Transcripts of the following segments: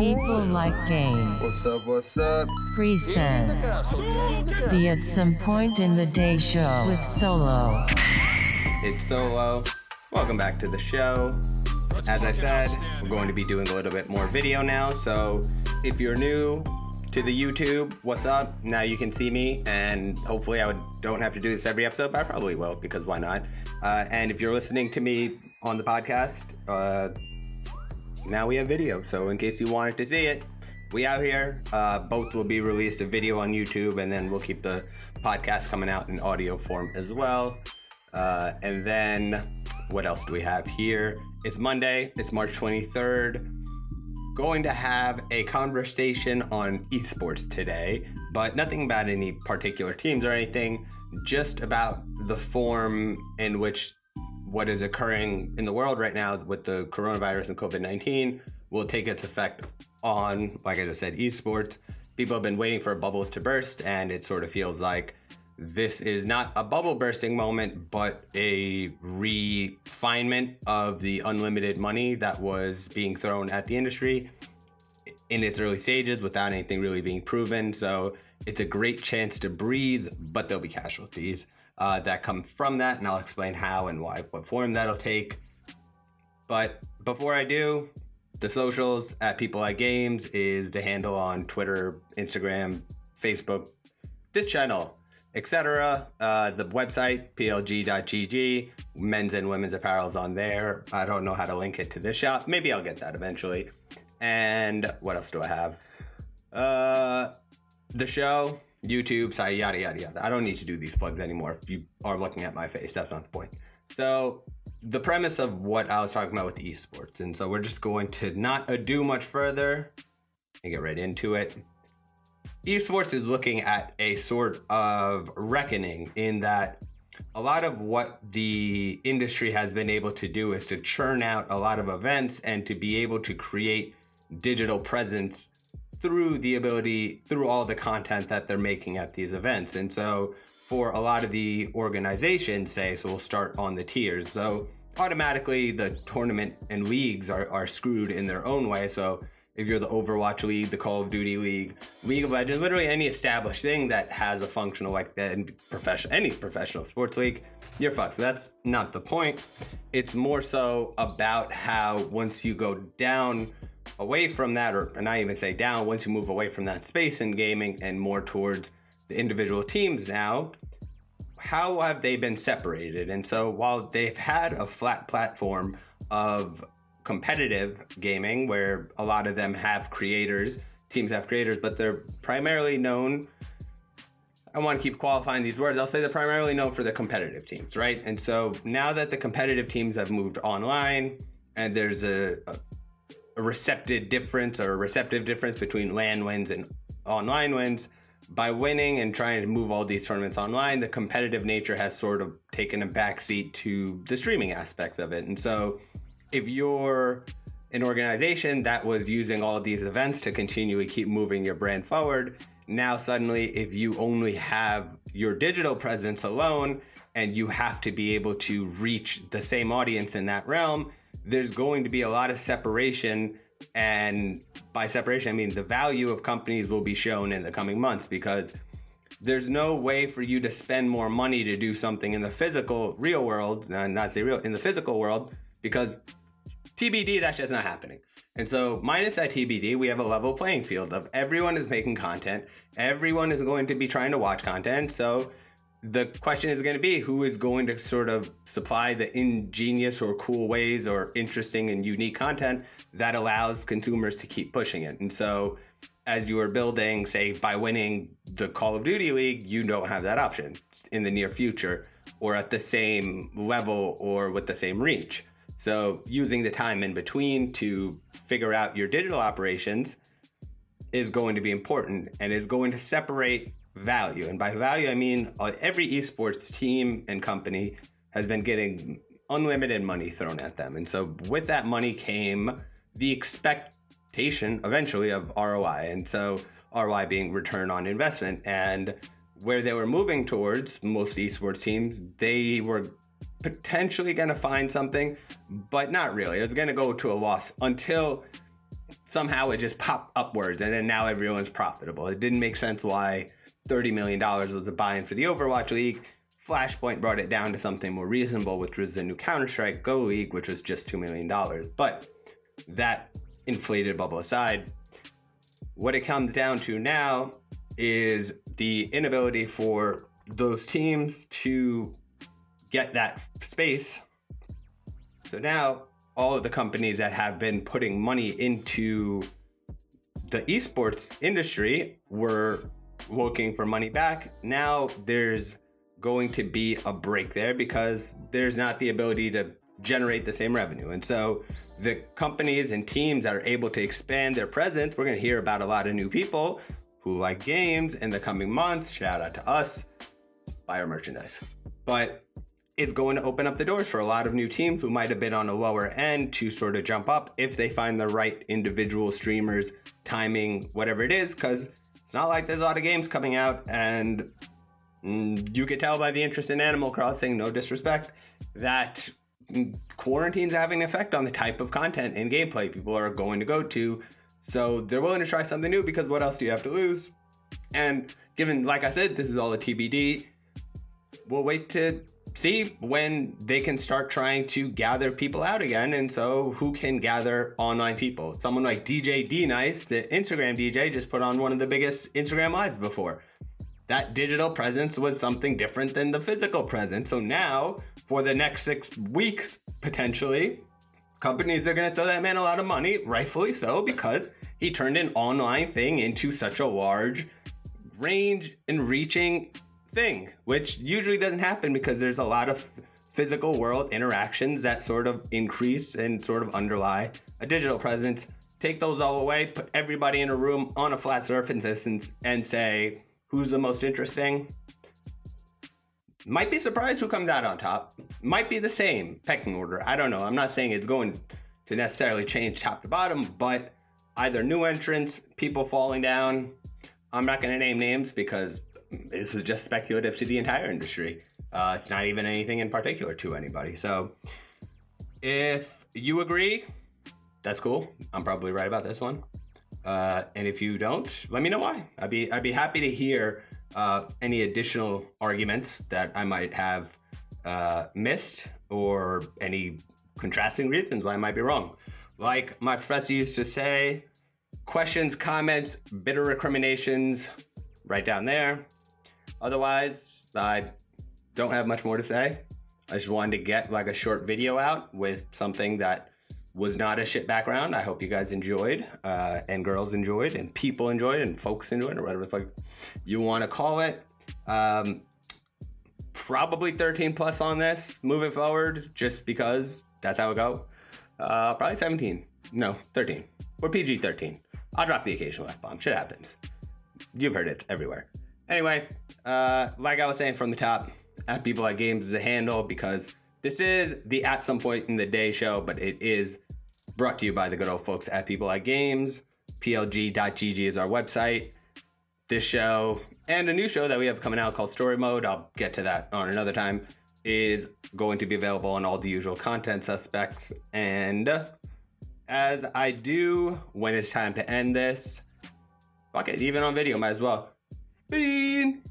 People like games. What's up? What's up? Present the At Some Point in the Day show with Solo. It's Solo. Welcome back to the show. As I said, we're going to be doing a little bit more video now. So if you're new to the YouTube, what's up? Now you can see me, and hopefully I would, don't have to do this every episode, but I probably will because why not? Uh, and if you're listening to me on the podcast, uh, now we have video. So in case you wanted to see it, we out here. Uh, both will be released a video on YouTube, and then we'll keep the podcast coming out in audio form as well. Uh, and then what else do we have here? It's Monday. It's March 23rd. Going to have a conversation on esports today, but nothing about any particular teams or anything. Just about the form in which what is occurring in the world right now with the coronavirus and COVID 19 will take its effect on, like I just said, esports. People have been waiting for a bubble to burst, and it sort of feels like this is not a bubble bursting moment, but a refinement of the unlimited money that was being thrown at the industry in its early stages without anything really being proven. So it's a great chance to breathe, but there'll be casualties uh, that come from that, and I'll explain how and why, what form that'll take. But before I do, the socials at People Like Games is the handle on Twitter, Instagram, Facebook, this channel, etc. Uh, the website plg.gg, men's and women's apparel is on there. I don't know how to link it to this shop. Maybe I'll get that eventually. And what else do I have? Uh, the show, YouTube, site, yada yada yada. I don't need to do these plugs anymore. If you are looking at my face, that's not the point. So the premise of what I was talking about with esports, and so we're just going to not ado much further and get right into it. Esports is looking at a sort of reckoning in that a lot of what the industry has been able to do is to churn out a lot of events and to be able to create digital presence through the ability through all the content that they're making at these events. And so for a lot of the organizations say so we'll start on the tiers. So automatically the tournament and leagues are, are screwed in their own way. So if you're the overwatch league the call of duty league league of legends literally any established thing that has a functional like that in professional any professional sports league you're fucked. So that's not the point. It's more so about how once you go down away from that, or not even say down, once you move away from that space in gaming and more towards the individual teams now, how have they been separated? And so while they've had a flat platform of competitive gaming where a lot of them have creators, teams have creators, but they're primarily known. I want to keep qualifying these words. I'll say they're primarily known for the competitive teams, right? And so now that the competitive teams have moved online and there's a, a receptive difference or a receptive difference between LAN wins and online wins. By winning and trying to move all these tournaments online, the competitive nature has sort of taken a backseat to the streaming aspects of it. And so, if you're an organization that was using all these events to continually keep moving your brand forward, now suddenly, if you only have your digital presence alone and you have to be able to reach the same audience in that realm, there's going to be a lot of separation. And by separation, I mean the value of companies will be shown in the coming months because there's no way for you to spend more money to do something in the physical, real world, uh, not say real, in the physical world, because TBD, that's just not happening. And so, minus that TBD, we have a level playing field of everyone is making content, everyone is going to be trying to watch content. So, the question is going to be who is going to sort of supply the ingenious or cool ways or interesting and unique content that allows consumers to keep pushing it. And so, as you are building, say, by winning the Call of Duty League, you don't have that option in the near future or at the same level or with the same reach. So, using the time in between to figure out your digital operations is going to be important and is going to separate value. And by value, I mean uh, every esports team and company has been getting unlimited money thrown at them. And so with that money came the expectation eventually of ROI. And so ROI being return on investment. And where they were moving towards, most esports teams, they were potentially going to find something, but not really. It was going to go to a loss until somehow it just popped upwards and then now everyone's profitable. It didn't make sense why $30 million was a buy in for the Overwatch League. Flashpoint brought it down to something more reasonable, which was the new Counter Strike Go League, which was just $2 million. But that inflated bubble aside, what it comes down to now is the inability for those teams to get that space. So now all of the companies that have been putting money into the esports industry were looking for money back. Now there's going to be a break there because there's not the ability to generate the same revenue. And so the companies and teams that are able to expand their presence, we're going to hear about a lot of new people who like games in the coming months. Shout out to us, buy our merchandise. But it's going to open up the doors for a lot of new teams who might have been on a lower end to sort of jump up if they find the right individual streamers, timing, whatever it is, because it's not like there's a lot of games coming out and mm, you could tell by the interest in Animal Crossing, no disrespect, that quarantine's having an effect on the type of content and gameplay people are going to go to. So they're willing to try something new because what else do you have to lose? And given, like I said, this is all a TBD, we'll wait to see when they can start trying to gather people out again. And so, who can gather online people? Someone like DJ D Nice, the Instagram DJ, just put on one of the biggest Instagram lives before. That digital presence was something different than the physical presence. So now for the next six weeks, potentially, companies are going to throw that man a lot of money, rightfully so, because he turned an online thing into such a large range and reaching thing, which usually doesn't happen because there's a lot of physical world interactions that sort of increase and sort of underlie a digital presence. Take those all away, put everybody in a room on a flat surface and, and say, who's the most interesting? Might be surprised who comes out on top. Might be the same pecking order. I don't know. I'm not saying it's going to necessarily change top to bottom, but either new entrants, people falling down. I'm not going to name names because this is just speculative to the entire industry. Uh, it's not even anything in particular to anybody. So if you agree, that's cool. I'm probably right about this one. Uh, and if you don't, let me know why. I'd be I'd be happy to hear uh, any additional arguments that I might have uh, missed or any contrasting reasons why I might be wrong. Like my professor used to say, questions, comments, bitter recriminations, right down there. Otherwise, I don't have much more to say. I just wanted to get like a short video out with something that was not a shit background. I hope you guys enjoyed, uh, and girls enjoyed, and people enjoyed, and folks enjoyed, or whatever the fuck you want to call it. Um, probably 13 plus on this moving forward, just because that's how it go. Uh, probably 17. No, 13. Or PG 13. I'll drop the occasional F bomb. Shit happens. You've heard it everywhere. Anyway, uh, like I was saying from the top, at people at games is a handle because this is the at some point in the day show, but it is brought to you by the good old folks at People at Games. PLG.gg is our website. This show and a new show that we have coming out called Story Mode, I'll get to that on another time, is going to be available on all the usual content suspects. And as I do when it's time to end this, fuck it, even on video, might as well. Bean!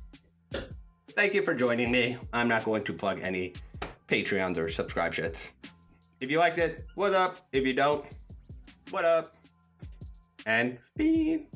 Thank you for joining me. I'm not going to plug any Patreons or subscribe shits. If you liked it, what up? If you don't, what up? And fiend.